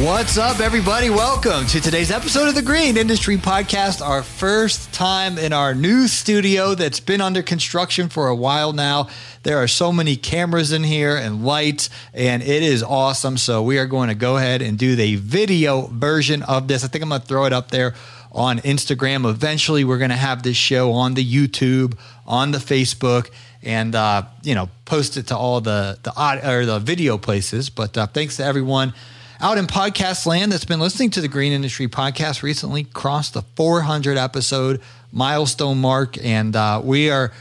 What's up, everybody? Welcome to today's episode of the Green Industry Podcast, our first time in our new studio that's been under construction for a while now. There are so many cameras in here and lights, and it is awesome. So, we are going to go ahead and do the video version of this. I think I'm going to throw it up there on Instagram. Eventually, we're going to have this show on the YouTube, on the Facebook, and uh, you know, post it to all the the or the video places. But uh, thanks to everyone out in podcast land that's been listening to the Green Industry Podcast recently crossed the 400 episode milestone mark, and uh, we are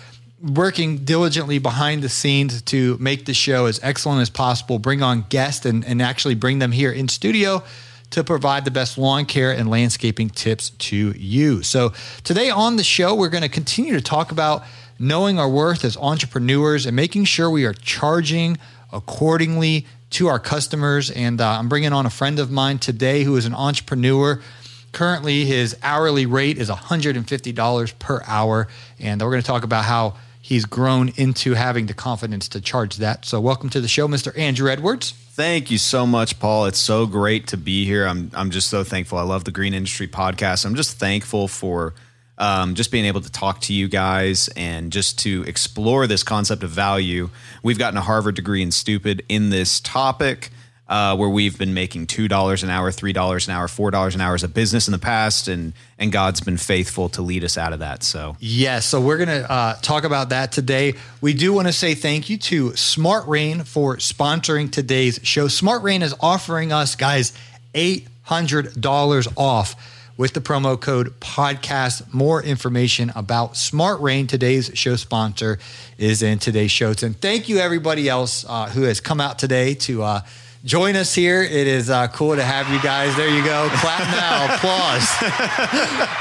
working diligently behind the scenes to make the show as excellent as possible, bring on guests, and, and actually bring them here in studio to provide the best lawn care and landscaping tips to you. So, today on the show, we're going to continue to talk about knowing our worth as entrepreneurs and making sure we are charging accordingly to our customers. And uh, I'm bringing on a friend of mine today who is an entrepreneur. Currently, his hourly rate is $150 per hour. And we're going to talk about how he's grown into having the confidence to charge that. So, welcome to the show, Mr. Andrew Edwards. Thank you so much, Paul. It's so great to be here. I'm I'm just so thankful. I love the Green Industry podcast. I'm just thankful for um, just being able to talk to you guys and just to explore this concept of value. We've gotten a Harvard degree in stupid in this topic. Uh, where we've been making two dollars an hour, three dollars an hour, four dollars an hour as a business in the past, and and God's been faithful to lead us out of that. So yes, so we're gonna uh, talk about that today. We do want to say thank you to Smart Rain for sponsoring today's show. Smart Rain is offering us guys eight hundred dollars off with the promo code podcast. More information about Smart Rain, today's show sponsor, is in today's show. And thank you, everybody else uh, who has come out today to uh, join us here. It is uh, cool to have you guys. There you go. Clap now. Applause.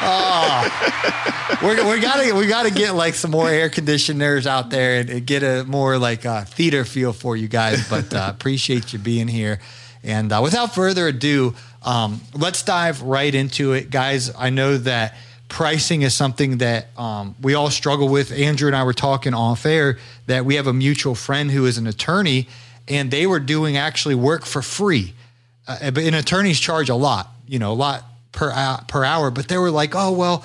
oh, we're, we gotta we gotta get like some more air conditioners out there and, and get a more like uh, theater feel for you guys. But uh, appreciate you being here. And uh, without further ado, um, let's dive right into it, guys. I know that pricing is something that um, we all struggle with. Andrew and I were talking off air that we have a mutual friend who is an attorney, and they were doing actually work for free. Uh, but an attorneys charge a lot, you know, a lot per uh, per hour. But they were like, oh well,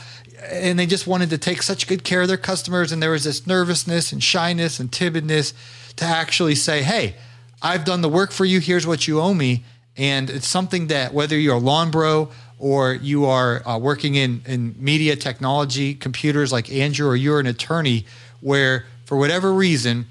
and they just wanted to take such good care of their customers, and there was this nervousness and shyness and timidness to actually say, hey I've done the work for you. Here's what you owe me. And it's something that whether you're a lawn bro or you are uh, working in, in media technology, computers like Andrew, or you're an attorney where for whatever reason,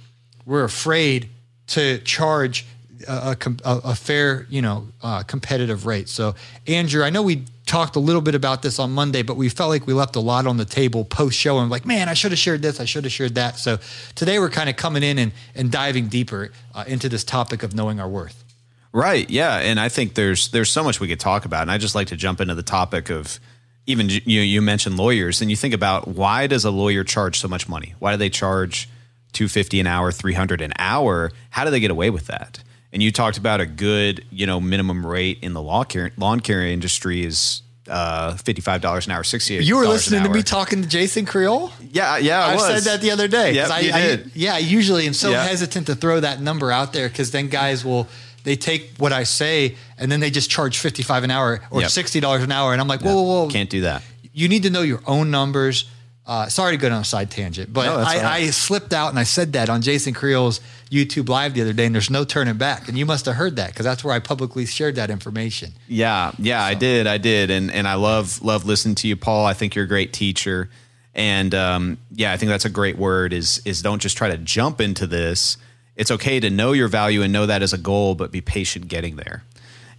we're afraid to charge a, a, a fair, you know, uh, competitive rate. So, Andrew, I know we talked a little bit about this on Monday, but we felt like we left a lot on the table post show and like, man, I should have shared this, I should have shared that. So today we're kind of coming in and, and diving deeper uh, into this topic of knowing our worth. Right. Yeah. And I think there's there's so much we could talk about. And I just like to jump into the topic of even you you mentioned lawyers and you think about why does a lawyer charge so much money? Why do they charge 250 an hour, 300 an hour? How do they get away with that? and you talked about a good, you know, minimum rate in the lawn care, lawn care industry is uh, fifty-five dollars an hour, sixty-eight. You were listening to me talking to Jason Creel. Yeah, yeah, I, I said that the other day. Yeah, you I, did. I, yeah, I usually am so hesitant to throw that number out there because then guys will they take what I say and then they just charge fifty-five an hour or yep. sixty dollars an hour, and I'm like, whoa, whoa, whoa, can't do that. You need to know your own numbers uh, sorry to go on a side tangent, but no, I, right. I, slipped out and I said that on Jason Creel's YouTube live the other day, and there's no turning back. And you must have heard that because that's where I publicly shared that information. Yeah, yeah, so. I did, I did, and and I love love listening to you, Paul. I think you're a great teacher, and um, yeah, I think that's a great word. Is is don't just try to jump into this. It's okay to know your value and know that as a goal, but be patient getting there.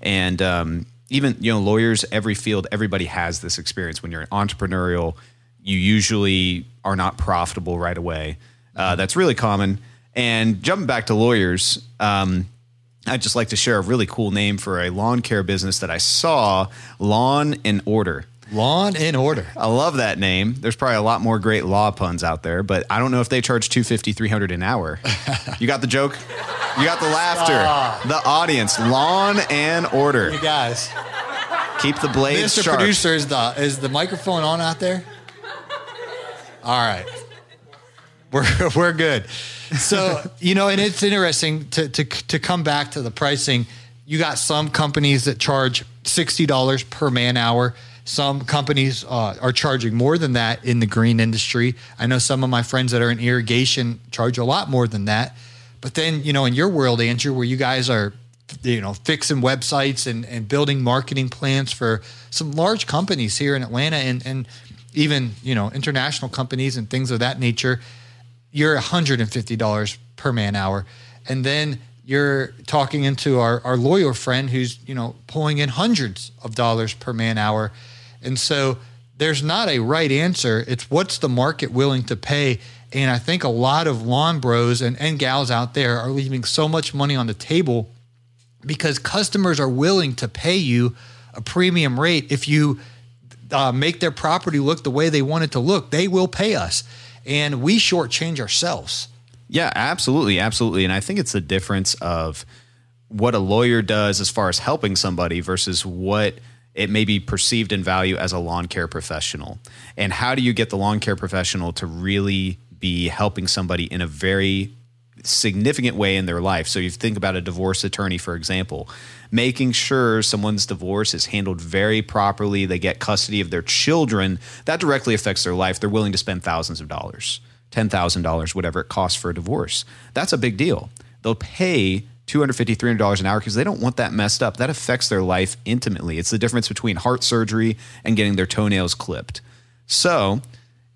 And um, even you know, lawyers, every field, everybody has this experience when you're an entrepreneurial you usually are not profitable right away. Uh, that's really common. And jumping back to lawyers, um, I'd just like to share a really cool name for a lawn care business that I saw, Lawn and Order. Lawn in Order. I love that name. There's probably a lot more great law puns out there, but I don't know if they charge 250, 300 an hour. you got the joke? You got the laughter. The audience. Lawn and Order. You guys. Keep the blades Mr. sharp. Producer, is the is the microphone on out there? All right. We're we're good. So, you know, and it's interesting to to to come back to the pricing. You got some companies that charge $60 per man hour. Some companies uh, are charging more than that in the green industry. I know some of my friends that are in irrigation charge a lot more than that. But then, you know, in your world, Andrew, where you guys are, you know, fixing websites and, and building marketing plans for some large companies here in Atlanta and, and even, you know, international companies and things of that nature, you're $150 per man hour. And then you're talking into our, our lawyer friend who's, you know, pulling in hundreds of dollars per man hour. And so there's not a right answer. It's what's the market willing to pay. And I think a lot of lawn bros and, and gals out there are leaving so much money on the table because customers are willing to pay you a premium rate if you uh, make their property look the way they want it to look. They will pay us, and we shortchange ourselves. Yeah, absolutely, absolutely. And I think it's the difference of what a lawyer does as far as helping somebody versus what it may be perceived in value as a lawn care professional. And how do you get the lawn care professional to really be helping somebody in a very significant way in their life? So you think about a divorce attorney, for example, making sure someone's divorce is handled very properly, they get custody of their children, that directly affects their life. They're willing to spend thousands of dollars. $10,000, whatever it costs for a divorce. That's a big deal. They'll pay $250, $300 an hour because they don't want that messed up. That affects their life intimately. It's the difference between heart surgery and getting their toenails clipped. So,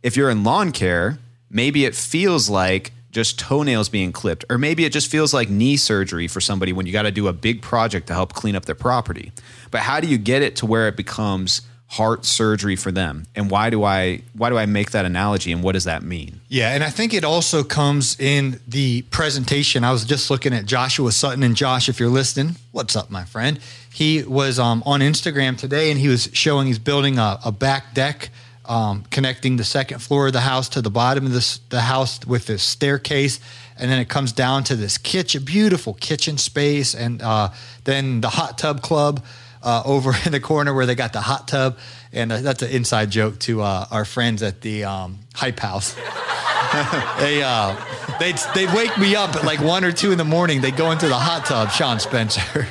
if you're in lawn care, maybe it feels like just toenails being clipped, or maybe it just feels like knee surgery for somebody when you got to do a big project to help clean up their property. But how do you get it to where it becomes heart surgery for them? And why do i why do i make that analogy and what does that mean? Yeah and i think it also comes in the presentation. I was just looking at joshua sutton. And josh if you're listening what's up my friend? He was um, on instagram today and he was showing he's building a, a back deck um, connecting the second floor of the house to the bottom of this, the house with this staircase. And then it comes down to this kitchen beautiful kitchen space. And uh, then the hot tub club uh, over in the corner where they got the hot tub, and uh, that's an inside joke to uh, our friends at the um, Hype House. they uh, they they wake me up at like one or two in the morning. They'd go into the hot tub. Sean Spencer,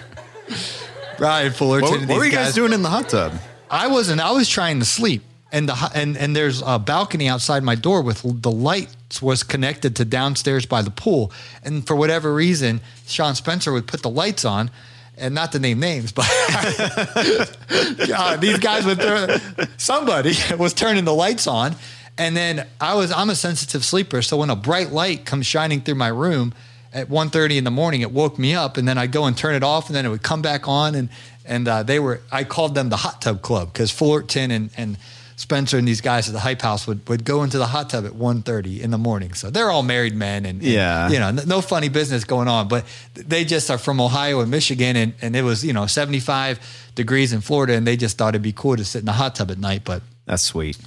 Brian Fullerton. what, what were you guys, guys doing in the hot tub? I wasn't. I was trying to sleep, and the and and there's a balcony outside my door with the lights was connected to downstairs by the pool, and for whatever reason, Sean Spencer would put the lights on and not to name names, but God, these guys would turn, somebody was turning the lights on. And then I was, I'm a sensitive sleeper. So when a bright light comes shining through my room at 1.30 in the morning, it woke me up and then I'd go and turn it off and then it would come back on. And, and uh, they were, I called them the hot tub club because Fullerton and, and Spencer and these guys at the Hype House would, would go into the hot tub at 1.30 in the morning. So they're all married men and, and yeah. you know, no funny business going on, but they just are from Ohio and Michigan and, and it was, you know, 75 degrees in Florida and they just thought it'd be cool to sit in the hot tub at night. But that's sweet.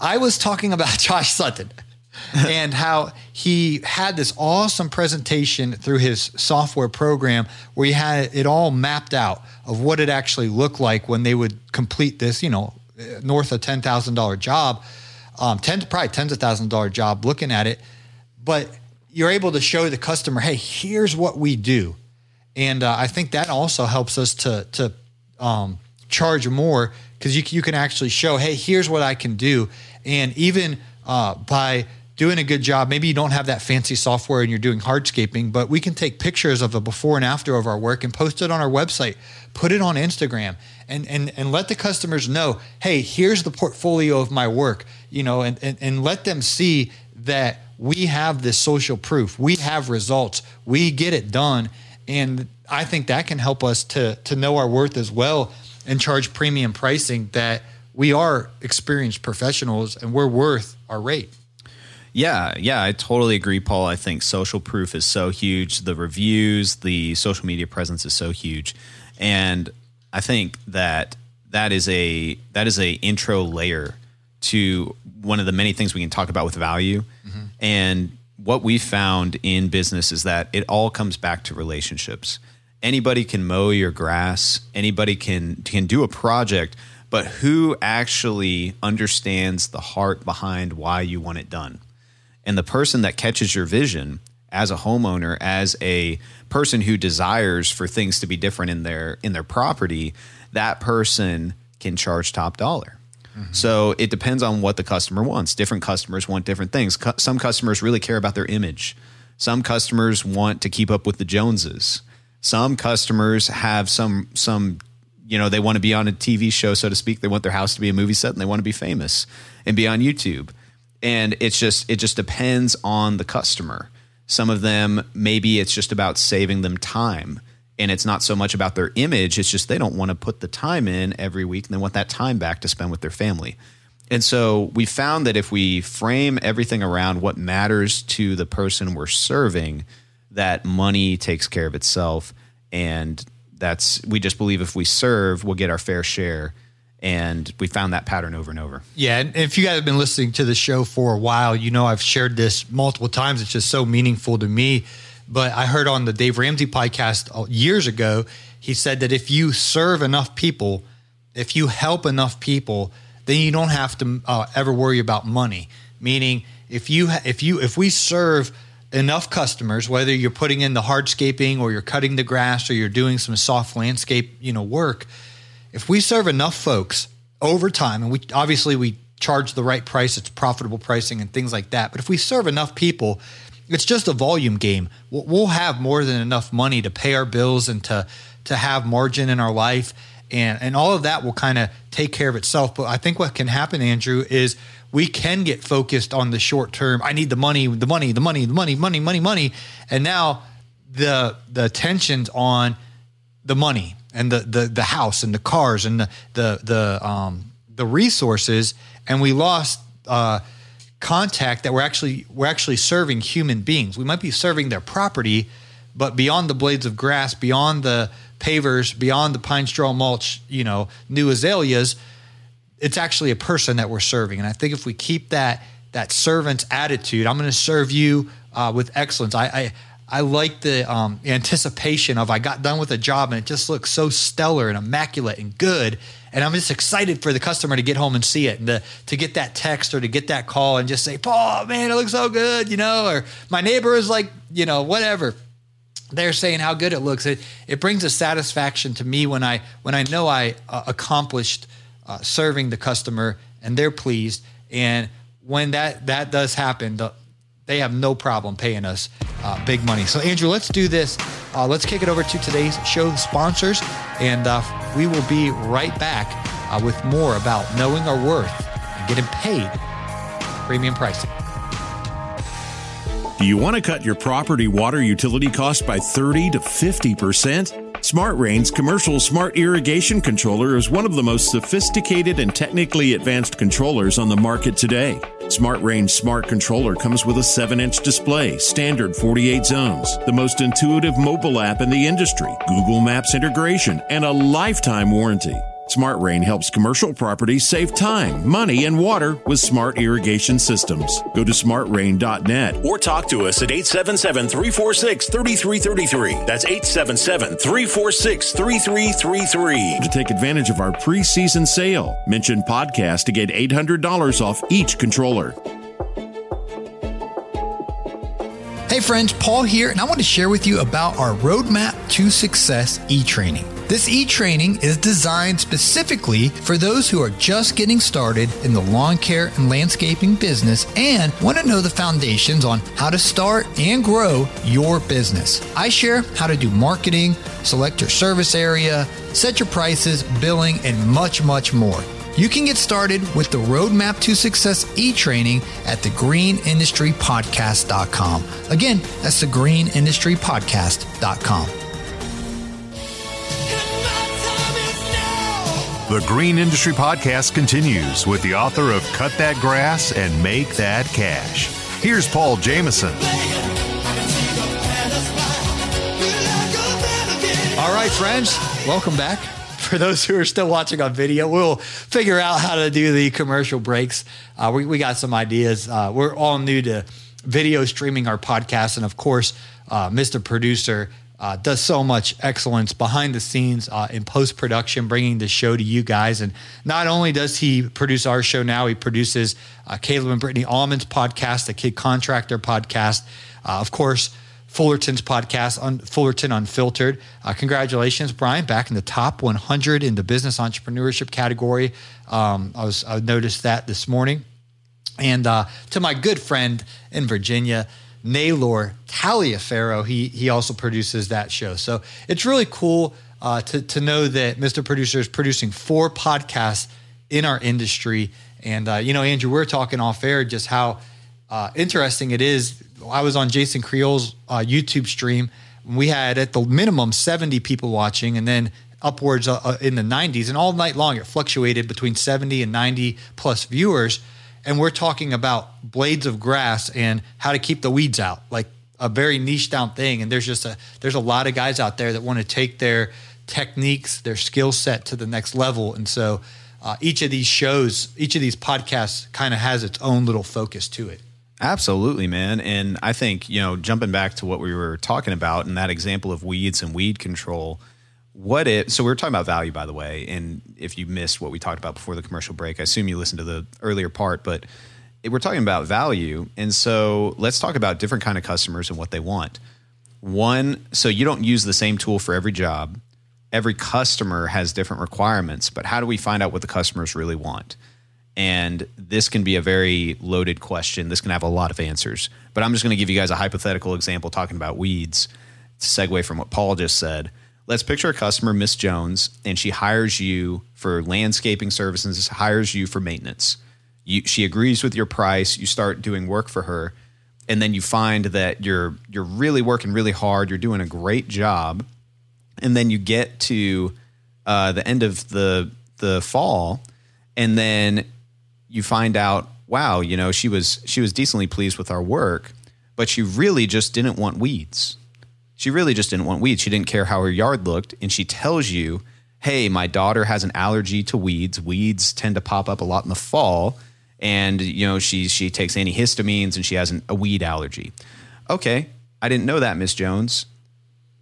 I was talking about Josh Sutton and how he had this awesome presentation through his software program where he had it all mapped out of what it actually looked like when they would complete this, you know, north of ten thousand dollar job, um, ten probably tens of thousand dollar job. Looking at it, but you're able to show the customer, hey, here's what we do, and uh, I think that also helps us to to um, charge more because you you can actually show, hey, here's what I can do, and even uh, by doing a good job. Maybe you don't have that fancy software and you're doing hardscaping, but we can take pictures of the before and after of our work and post it on our website, put it on Instagram and and and let the customers know, hey, here's the portfolio of my work, you know, and and, and let them see that we have this social proof. We have results. We get it done. And I think that can help us to to know our worth as well and charge premium pricing that we are experienced professionals and we're worth our rate. Yeah, yeah, I totally agree, Paul. I think social proof is so huge. The reviews, the social media presence is so huge. And I think that that is a that is a intro layer to one of the many things we can talk about with value. Mm-hmm. And what we found in business is that it all comes back to relationships. Anybody can mow your grass, anybody can can do a project, but who actually understands the heart behind why you want it done? And the person that catches your vision as a homeowner, as a person who desires for things to be different in their in their property, that person can charge top dollar. Mm-hmm. So it depends on what the customer wants. Different customers want different things. Some customers really care about their image. Some customers want to keep up with the Joneses. Some customers have some some you know they want to be on a TV show so to speak. They want their house to be a movie set and they want to be famous and be on YouTube. And it's just it just depends on the customer. Some of them maybe it's just about saving them time. And it's not so much about their image it's just they don't want to put the time in every week and they want that time back to spend with their family. And so we found that if we frame everything around what matters to the person we're serving that money takes care of itself and that's we just believe if we serve we'll get our fair share and we found that pattern over and over. Yeah, and if you guys have been listening to the show for a while, you know I've shared this multiple times. It's just so meaningful to me but I heard on the Dave Ramsey podcast uh, years ago, he said that if you serve enough people, if you help enough people, then you don't have to uh, ever worry about money. Meaning, if you if you if we serve enough customers, whether you're putting in the hardscaping or you're cutting the grass or you're doing some soft landscape, you know, work, if we serve enough folks over time, and we obviously we charge the right price, it's profitable pricing and things like that. But if we serve enough people, it's just a volume game. We'll have more than enough money to pay our bills and to to have margin in our life, and and all of that will kind of take care of itself. But I think what can happen, Andrew, is we can get focused on the short term. I need the money, the money, the money, the money, money, money, money, and now the the tensions on the money and the the the house and the cars and the the the um the resources, and we lost. Uh, contact that we're actually we're actually serving human beings. We might be serving their property, but beyond the blades of grass, beyond the pavers, beyond the pine straw mulch, you know, new azaleas, it's actually a person that we're serving. And I think if we keep that that servant's attitude, I'm going to serve you uh, with excellence. I, I I like the um, anticipation of I got done with a job and it just looks so stellar and immaculate and good and I'm just excited for the customer to get home and see it and to, to get that text or to get that call and just say, Paul, man, it looks so good, you know, or my neighbor is like, you know, whatever. They're saying how good it looks. It, it brings a satisfaction to me when I when I know I uh, accomplished uh, serving the customer and they're pleased. And when that that does happen, the, they have no problem paying us uh, big money. So, Andrew, let's do this. Uh, let's kick it over to today's show sponsors, and uh, we will be right back uh, with more about knowing our worth and getting paid premium pricing. Do you want to cut your property water utility cost by 30 to 50%? Smart Rain's commercial smart irrigation controller is one of the most sophisticated and technically advanced controllers on the market today. Smart Rain's smart controller comes with a 7 inch display, standard 48 zones, the most intuitive mobile app in the industry, Google Maps integration, and a lifetime warranty. Smart Rain helps commercial properties save time, money, and water with smart irrigation systems. Go to smartrain.net or talk to us at 877 346 3333. That's 877 346 3333 to take advantage of our preseason sale. Mention podcast to get $800 off each controller. Hey friends, Paul here, and I want to share with you about our Roadmap to Success e training. This e training is designed specifically for those who are just getting started in the lawn care and landscaping business and want to know the foundations on how to start and grow your business. I share how to do marketing, select your service area, set your prices, billing, and much, much more. You can get started with the Roadmap to Success e training at thegreenindustrypodcast.com. Again, that's thegreenindustrypodcast.com. The Green Industry Podcast continues with the author of Cut That Grass and Make That Cash. Here's Paul Jamison. All right, friends, welcome back for those who are still watching on video, we'll figure out how to do the commercial breaks. Uh, we, we got some ideas. Uh, we're all new to video streaming our podcast. And of course, uh, Mr. Producer uh, does so much excellence behind the scenes uh, in post production, bringing the show to you guys. And not only does he produce our show now, he produces uh, Caleb and Brittany Allman's podcast, the Kid Contractor podcast. Uh, of course, Fullerton's podcast, on Fullerton Unfiltered. Uh, congratulations, Brian, back in the top 100 in the business entrepreneurship category. Um, I was I noticed that this morning. And uh, to my good friend in Virginia, Naylor Taliaferro, he he also produces that show. So it's really cool uh, to to know that Mr. Producer is producing four podcasts in our industry. And uh, you know, Andrew, we're talking off air just how uh, interesting it is. I was on Jason Creel's uh, YouTube stream. We had at the minimum 70 people watching, and then upwards uh, uh, in the 90s. And all night long, it fluctuated between 70 and 90 plus viewers. And we're talking about blades of grass and how to keep the weeds out, like a very niche down thing. And there's just a there's a lot of guys out there that want to take their techniques, their skill set to the next level. And so uh, each of these shows, each of these podcasts, kind of has its own little focus to it. Absolutely, man. And I think, you know, jumping back to what we were talking about and that example of weeds and weed control, what if, so we are talking about value, by the way. And if you missed what we talked about before the commercial break, I assume you listened to the earlier part, but we're talking about value. And so let's talk about different kind of customers and what they want. One, so you don't use the same tool for every job. Every customer has different requirements, but how do we find out what the customers really want? And this can be a very loaded question. This can have a lot of answers. But I'm just going to give you guys a hypothetical example talking about weeds segue from what Paul just said. Let's picture a customer, Miss Jones, and she hires you for landscaping services, hires you for maintenance. You, she agrees with your price. You start doing work for her, and then you find that you're you're really working really hard. You're doing a great job, and then you get to uh, the end of the the fall, and then you find out, wow, you know, she was she was decently pleased with our work, but she really just didn't want weeds. She really just didn't want weeds. She didn't care how her yard looked, and she tells you, "Hey, my daughter has an allergy to weeds. Weeds tend to pop up a lot in the fall." And you know she she takes antihistamines and she has an, a weed allergy. Okay, I didn't know that, Miss Jones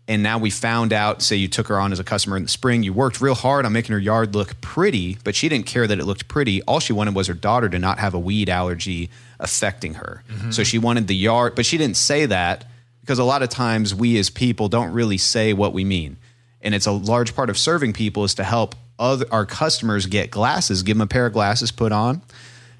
and now we found out say you took her on as a customer in the spring you worked real hard on making her yard look pretty but she didn't care that it looked pretty all she wanted was her daughter to not have a weed allergy affecting her mm-hmm. so she wanted the yard but she didn't say that because a lot of times we as people don't really say what we mean and it's a large part of serving people is to help other, our customers get glasses give them a pair of glasses put on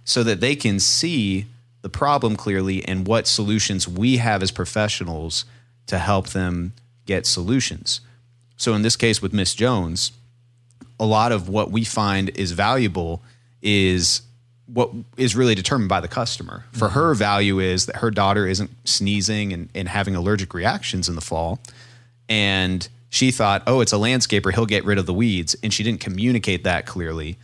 so that they can see the problem clearly and what solutions we have as professionals to help them get solutions. So in this case with Miss Jones, a lot of what we find is valuable is what is really determined by the customer. For mm-hmm. her, value is that her daughter isn't sneezing and, and having allergic reactions in the fall. And she thought, oh, it's a landscaper, he'll get rid of the weeds. And she didn't communicate that clearly.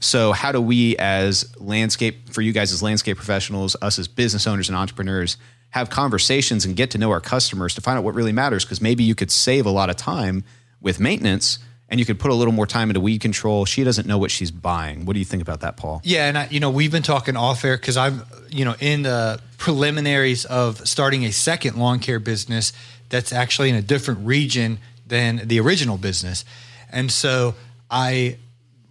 So, how do we, as landscape, for you guys as landscape professionals, us as business owners and entrepreneurs, have conversations and get to know our customers to find out what really matters because maybe you could save a lot of time with maintenance and you could put a little more time into weed control. She doesn't know what she's buying. What do you think about that, Paul? Yeah, and I, you know we've been talking off air because I'm you know in the preliminaries of starting a second lawn care business that's actually in a different region than the original business, and so I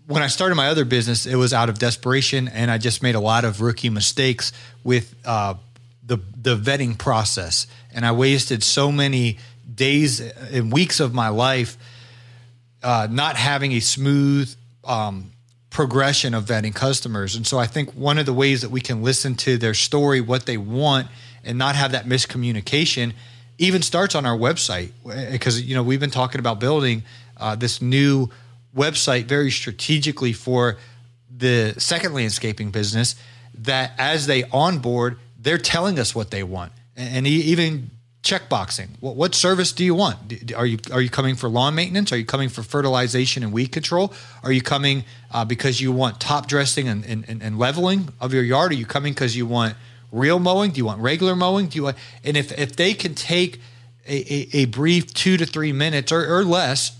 when I started my other business, it was out of desperation, and I just made a lot of rookie mistakes with uh, the the vetting process, and I wasted so many days and weeks of my life uh, not having a smooth um, progression of vetting customers. And so I think one of the ways that we can listen to their story, what they want, and not have that miscommunication, even starts on our website because you know we've been talking about building uh, this new website very strategically for the second landscaping business that as they onboard they're telling us what they want, and even checkboxing. What, what service do you want? Are you are you coming for lawn maintenance? Are you coming for fertilization and weed control? Are you coming uh, because you want top dressing and, and, and leveling of your yard? Are you coming because you want reel mowing? Do you want regular mowing? Do you want? And if if they can take a, a, a brief two to three minutes or, or less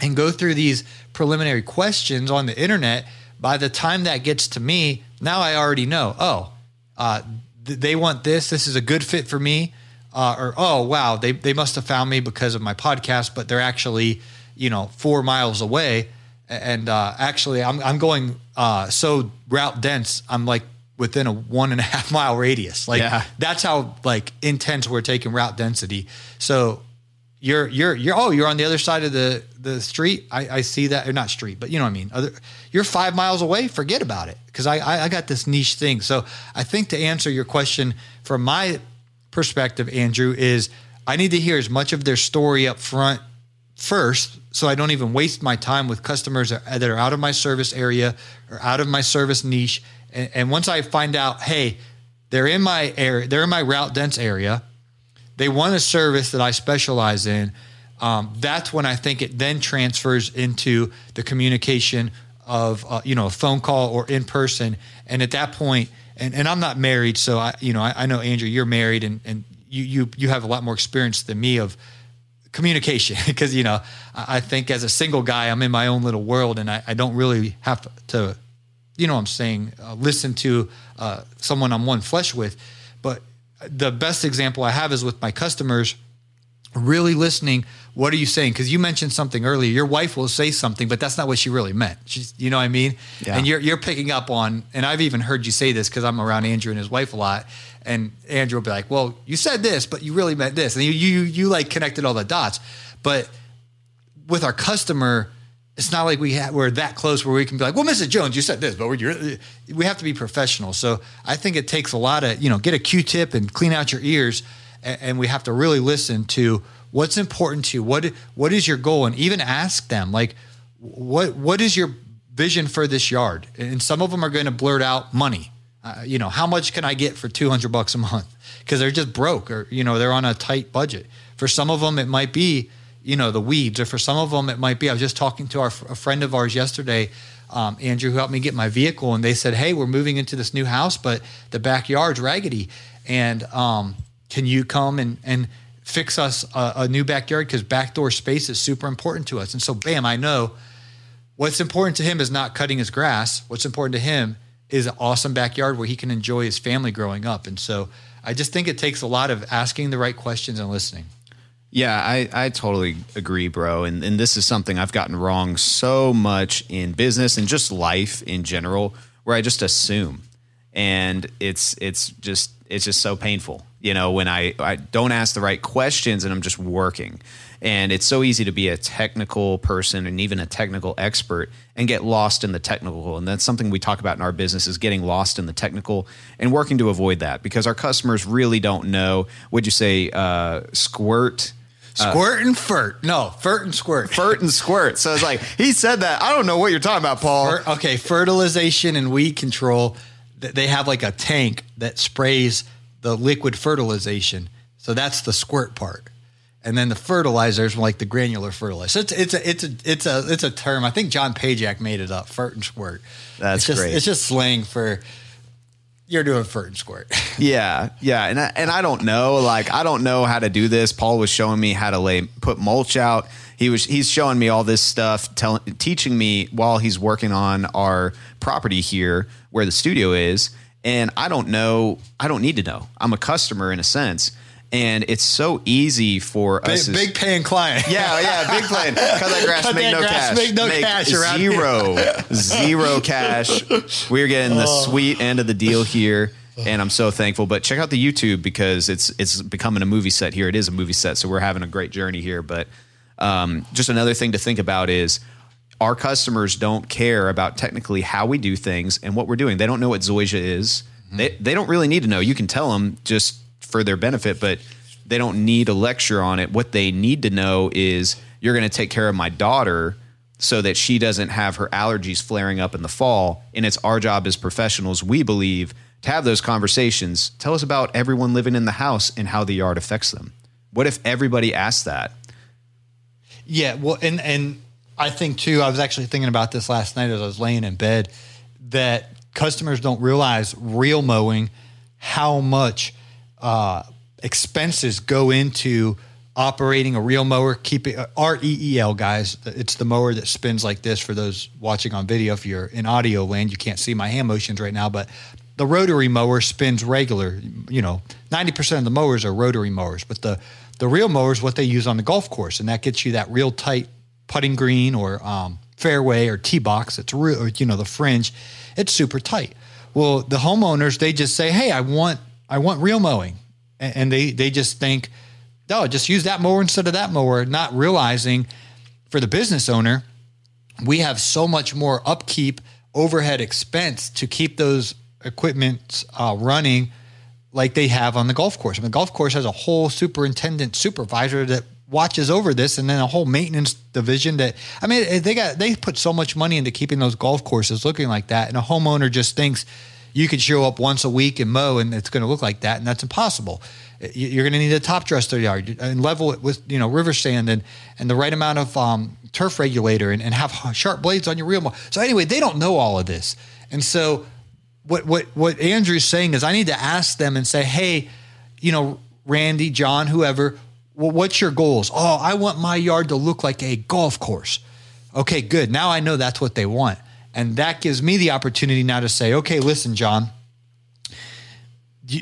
and go through these preliminary questions on the internet, by the time that gets to me, now I already know, oh, uh, th- they want this. This is a good fit for me. Uh, or, oh, wow, they, they must have found me because of my podcast, but they're actually, you know, four miles away. And uh, actually, I'm, I'm going uh, so route dense, I'm like within a one and a half mile radius. Like, Yeah. that's how like intense we're taking route density. So you're you're you're oh you're on the other side of the the street. I, I see that or not street, but you know what I mean. Other you're five miles away. Forget about it because I, I I got this niche thing. So I think to answer your question from my perspective, Andrew, is I need to hear as much of their story up front first so I don't even waste my time with customers that are out of my service area or out of my service niche. And, and once I find out, hey, they're in my area, they're in my route dense area, they want a service that I specialize in. Um, that's when I think it then transfers into the communication of uh, you know a phone call or in person. And at that point, and, and I'm not married, so I you know I, I know Andrew, you're married, and and you you you have a lot more experience than me of communication. Because you know I I think as a single guy I'm in my own little world and I, I don't really have to you know I'm saying uh, listen to uh, someone I'm one flesh with. But the best example I have is with my customers really listening what are you saying because you mentioned something earlier your wife will say something but that's not what she really meant she's you know what i mean Yeah. and you're you're picking up on and i've even heard you say this because i'm around andrew and his wife a lot and andrew will be like well you said this but you really meant this and you you you like connected all the dots but with our customer, it's not like we ha- we're that close where we can be like, well, Mrs. Jones, you said this, but we're, we have to be professional. So I think it takes a lot of, you know, get a Q-tip and clean out your ears. And, and we have to really listen to what's important to you. What, what is your goal? And even ask them like, what, what is your vision for this yard? And some of them are going to blurt out money. Uh, you know, how much can I get for 200 bucks a month? Because they're just broke or, you know, they're on a tight budget. For some of them, it might be, you know, the weeds, or for some of them, it might be. I was just talking to our, a friend of ours yesterday, um, Andrew, who helped me get my vehicle, and they said, Hey, we're moving into this new house, but the backyard's raggedy. And um, can you come and, and fix us a, a new backyard? Because backdoor space is super important to us. And so, bam, I know what's important to him is not cutting his grass. What's important to him is an awesome backyard where he can enjoy his family growing up. And so I just think it takes a lot of asking the right questions and listening. Yeah, I, I totally agree, bro. And and this is something I've gotten wrong so much in business and just life in general, where I just assume. And it's it's just it's just so painful, you know, when I, I don't ask the right questions and I'm just working. And it's so easy to be a technical person and even a technical expert and get lost in the technical. And that's something we talk about in our business is getting lost in the technical and working to avoid that because our customers really don't know. Would you say uh, squirt? Squirt and furt. No, furt and squirt. Furt and squirt. So it's like he said that. I don't know what you're talking about, Paul. Okay, fertilization and weed control. Th- They have like a tank that sprays the liquid fertilization. So that's the squirt part. And then the fertilizers like the granular fertilizer. So it's it's a it's a it's a it's a term. I think John Pajak made it up. Furt and squirt. That's it's just, great. It's just slang for you're doing furt and squirt. Yeah, yeah, and I, and I don't know, like I don't know how to do this. Paul was showing me how to lay put mulch out. He was he's showing me all this stuff, telling teaching me while he's working on our property here where the studio is, and I don't know. I don't need to know. I'm a customer in a sense, and it's so easy for big, us. as- big paying client. Yeah, oh yeah, big plan. Cut that grass, Cut make that no grass, cash. make no cash around zero, zero cash. We're getting the Oh. sweet end of the deal here, and I'm so thankful. But check out the YouTube because it's it's becoming a movie set here. It is a movie set, so we're having a great journey here. But um, just another thing to think about is our customers don't care about technically how we do things and what we're doing. They don't know what Zoysia is. Mm-hmm. They they don't really need to know. You can tell them just for their benefit, but they don't need a lecture on it. What they need to know is you're going to take care of my daughter so that she doesn't have her allergies flaring up in the fall. And it's our job as professionals, we believe, to have those conversations. Tell us about everyone living in the house and how the yard affects them. What if everybody asked that? Yeah, well, and and I think too. I was actually thinking about this last night as I was laying in bed that customers don't realize reel mowing how much uh, expenses go into operating a reel mower, keep it R E E L guys. It's the mower that spins like this for those watching on video. If you're in audio land, you can't see my hand motions right now, but the rotary mower spins regular. You know, 90% of the mowers are rotary mowers, but the the reel mower is what they use on the golf course, and that gets you that real tight putting green or um, fairway or tee box. It's real, you know, the fringe. It's super tight. Well, the homeowners they just say, "Hey, I want I want reel mowing," and they they just think no, just use that mower instead of that mower, not realizing for the business owner, we have so much more upkeep, overhead expense to keep those equipment uh, running like they have on the golf course. I mean, the golf course has a whole superintendent supervisor that watches over this and then a whole maintenance division that I mean they got they put so much money into keeping those golf courses looking like that and a homeowner just thinks you could show up once a week and mow and it's going to look like that and that's impossible you're going to need a top dress their yard and level it with you know river sand and and the right amount of um, turf regulator and, and have sharp blades on your reel. So anyway, they don't know all of this, and so what what what Andrew's saying is I need to ask them and say, hey, you know, Randy, John, whoever, well, what's your goals? Oh, I want my yard to look like a golf course. Okay, good. Now I know that's what they want. And that gives me the opportunity now to say, okay, listen, John,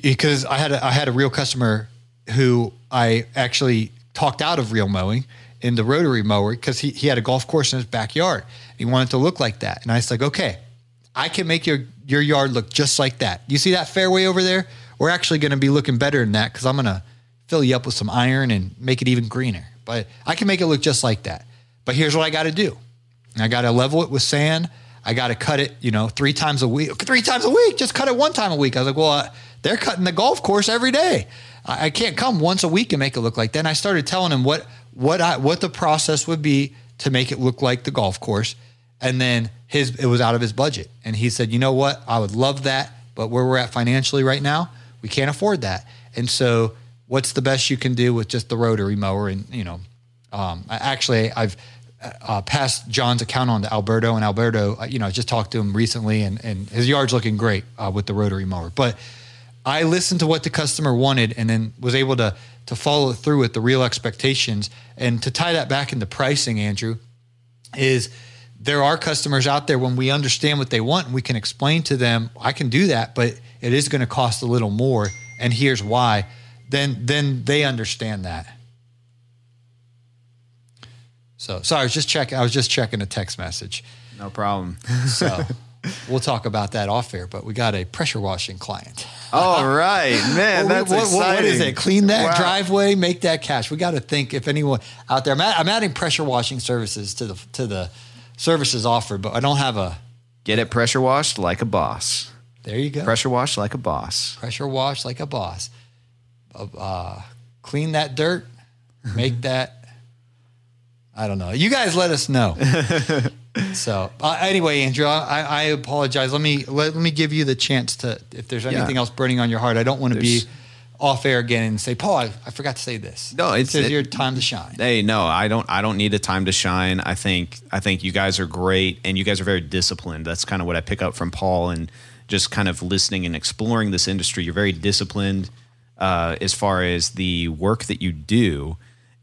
because I had a, I had a real customer who I actually talked out of reel mowing in the rotary mower because he, he had a golf course in his backyard. He wanted to look like that. And I was like, okay, I can make your, your yard look just like that. You see that fairway over there? We're actually going to be looking better than that because I'm going to fill you up with some iron and make it even greener. But I can make it look just like that. But here's what I got to do. I got to level it with sand. I got to cut it, you know, three times a week. Three times a week. Just cut it one time a week. I was like, well, uh, they're cutting the golf course every day. I, I can't come once a week and make it look like that. And I started telling him what what I what the process would be to make it look like the golf course. And then his it was out of his budget. And he said, you know what? I would love that, but where we're at financially right now, we can't afford that. And so what's the best you can do with just the rotary mower? And you know, um, actually I've uh, passed John's account on to Alberto, and Alberto, uh, you know, I just talked to him recently, and, and his yard's looking great uh, with the rotary mower. But I listened to what the customer wanted and then was able to to follow through with the real expectations. And to tie that back into pricing, Andrew, is there are customers out there when we understand what they want and we can explain to them, I can do that, but it is going to cost a little more. And here's why. Then then they understand that. So sorry, I was just checking. I was just checking a text message. No problem. So we'll talk about that off air. But we got a pressure washing client. All right, man, that's what, exciting. what is it? Clean that Wow. driveway, make that cash. We got to think if anyone out there. I'm adding pressure washing services to the to the services offered, but I don't have a. Get it pressure washed like a boss. There you go. Pressure washed like a boss. pressure wash like a boss. Uh, uh, clean that dirt, make that. I don't know. You guys let us know. so uh, anyway, Andrew, I, I apologize. Let me let, let me give you the chance to. If there's anything Yeah. else burning on your heart, I don't want to be off air again and say, Paul, I, I forgot to say this. No, it's- it's it- your time to shine. Hey, no, I don't. I don't need a time to shine. I think. I think you guys are great, and you guys are very disciplined. That's kind of what I pick up from Paul, and just kind of listening and exploring this industry. You're very disciplined uh, as far as the work that you do,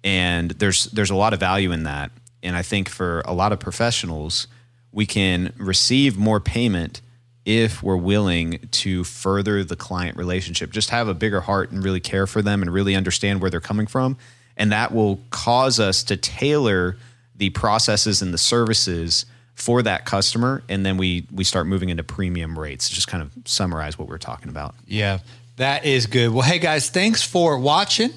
and there's there's a lot of value in that. And I think for a lot of professionals, we can receive more payment if we're willing to further the client relationship, just have a bigger heart and really care for them and really understand where they're coming from. And that will cause us to tailor the processes and the services for that customer. And then we, we start moving into premium rates, just kind of summarize what we're talking about. Yeah, that is good. Well, hey guys, thanks for watching.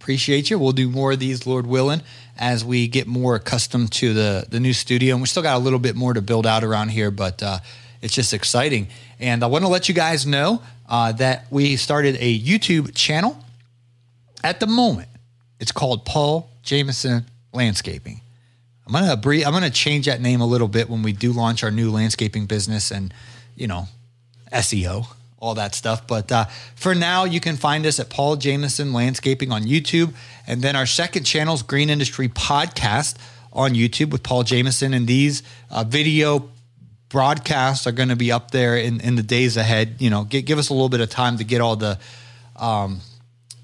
Appreciate you. We'll do more of these, Lord willing, as we get more accustomed to the the new studio. And we still got a little bit more to build out around here, but uh, it's just exciting. And I want to let you guys know uh, that we started a YouTube channel. At the moment, it's called Paul Jamison Landscaping. I'm gonna I'm gonna change that name a little bit when we do launch our new landscaping business and you know SEO, all that stuff. But uh, for now, you can find us at Paul Jamison Landscaping on YouTube, and then our second channel is Green Industry Podcast on YouTube with Paul Jamison, and these uh, video broadcasts are going to be up there in, in the days ahead. You know, gi- give us a little bit of time to get all the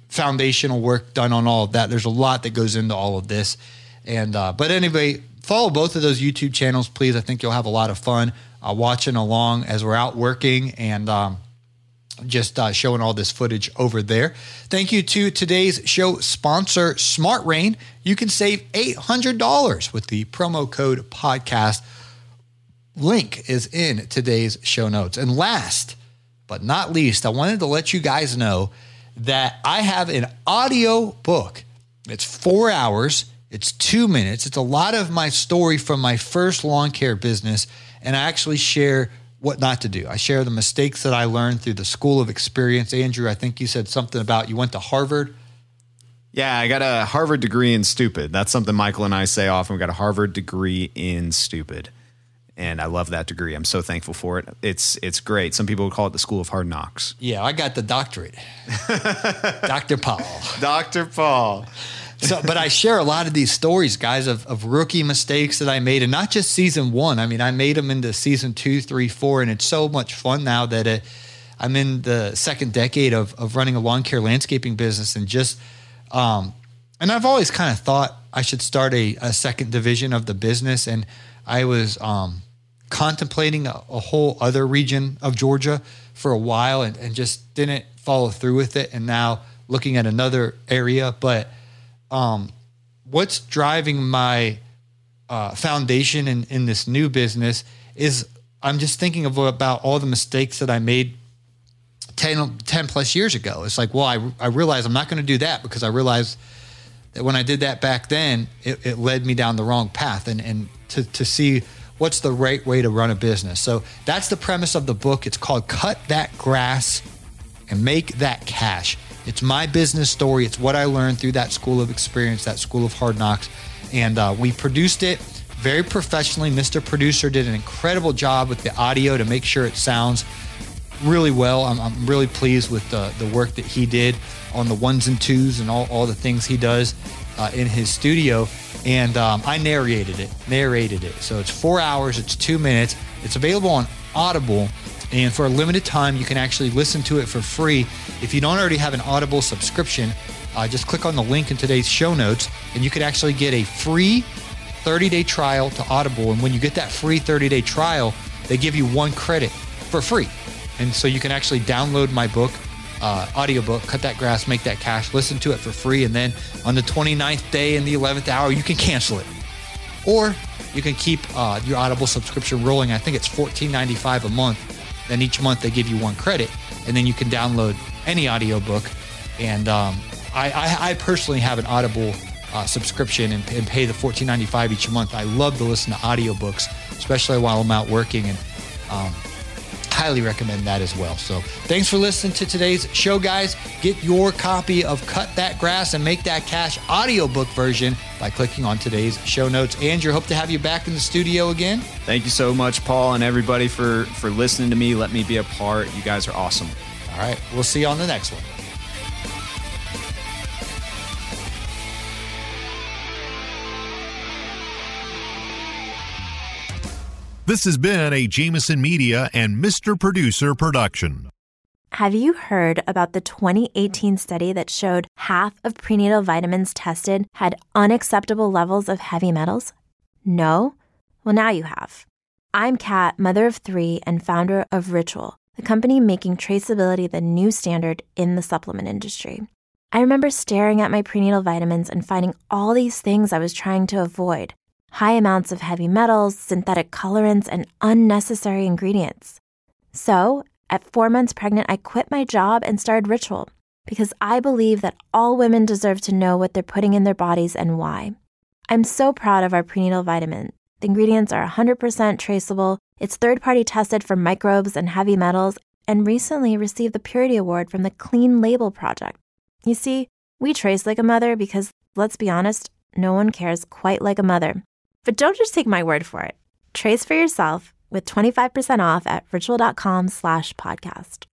foundational work done on all of that. There's a lot that goes into all of this. And uh, but anyway, follow both of those YouTube channels, please. I think you'll have a lot of fun uh, watching along as we're out working and um, just uh, showing all this footage over there. Thank you to today's show sponsor, Smart Rain. You can save $800 with the promo code podcast. Link is in today's show notes. And last but not least, I wanted to let you guys know that I have an audio book. It's four hours, it's two minutes. It's a lot of my story from my first lawn care business. And I actually share what not to do. I share the mistakes that I learned through the school of experience. Andrew, I think you said something about you went to Harvard. Yeah, I got a Harvard degree in stupid. That's something Michael and I say often. We got a Harvard degree in stupid and I love that degree. I'm so thankful for it. It's it's great. Some people would call it the school of hard knocks. Yeah, I got the doctorate, Dr. Paul. Dr. Paul. so, but I share a lot of these stories, guys, of, of rookie mistakes that I made, and not just season one. I mean, I made them into season two, three, four, and it's so much fun now that it, I'm in the second decade of of running a lawn care landscaping business, and just, um, and I've always kind of thought I should start a, a second division of the business, and I was um, contemplating a, a, whole other region of Georgia for a while and, and, just didn't follow through with it. And now looking at another area. But um, what's driving my uh, foundation in, in this new business is I'm just thinking of about all the mistakes that I made 10, 10 plus years ago. It's like, well, I, I realize I'm not going to do that because I realized that when I did that back then, it, it led me down the wrong path. And, and to, to see what's the right way to run a business. So that's the premise of the book. It's called Cut That Grass and Make That Cash. It's my business story. It's what I learned through that school of experience, that school of hard knocks. And uh, we produced it very professionally. Mr. Producer did an incredible job with the audio to make sure it sounds really well. I'm, I'm really pleased with the, the work that he did on the ones and twos and all, all the things he does uh, in his studio and um, I narrated it. Narrated it. So it's four hours. It's two minutes. It's available on Audible, and for a limited time, you can actually listen to it for free. If you don't already have an Audible subscription, uh, just click on the link in today's show notes, and you can actually get a free 30-day trial to Audible. And when you get that free 30-day trial, they give you one credit for free, and so you can actually download my book uh, audiobook, Cut That Grass, Make That Cash. Listen to it for free. And then on the 29th day in the 11th hour, you can cancel it. Or you can keep uh, your Audible subscription rolling. I think it's $14.95 a month. Then each month they give you one credit. And then you can download any audiobook. And um, I, I, I, personally have an Audible uh, subscription and, and, pay the $14.95 each month. I love to listen to audiobooks, especially while I'm out working. And um, highly recommend that as well. So thanks for listening to today's show, guys. Get your copy of Cut That Grass and Make That Cash audiobook version by clicking on today's show notes. Andrew, hope to have you back in the studio again. Thank you so much, Paul, and everybody for for listening to me. Let me be a part. You guys are awesome. All right. We'll see you on the next one. This has been a Jamison Media and Mr. Producer production. Have you heard about the 2018 study that showed half of prenatal vitamins tested had unacceptable levels of heavy metals? No? Well, now you have. I'm Kat, mother of three and founder of Ritual, the company making traceability the new standard in the supplement industry. I remember staring at my prenatal vitamins and finding all these things I was trying to avoid high amounts of heavy metals, synthetic colorants, and unnecessary ingredients. So, at four months pregnant, I quit my job and started Ritual because I believe that all women deserve to know what they're putting in their bodies and why. I'm so proud of our prenatal vitamin. The ingredients are 100% traceable, it's third party tested for microbes and heavy metals, and recently received the Purity Award from the Clean Label Project. You see, we trace like a mother because, let's be honest, no one cares quite like a mother. But don't just take my word for it. Trace for yourself with 25% off at ritual.com slash podcast.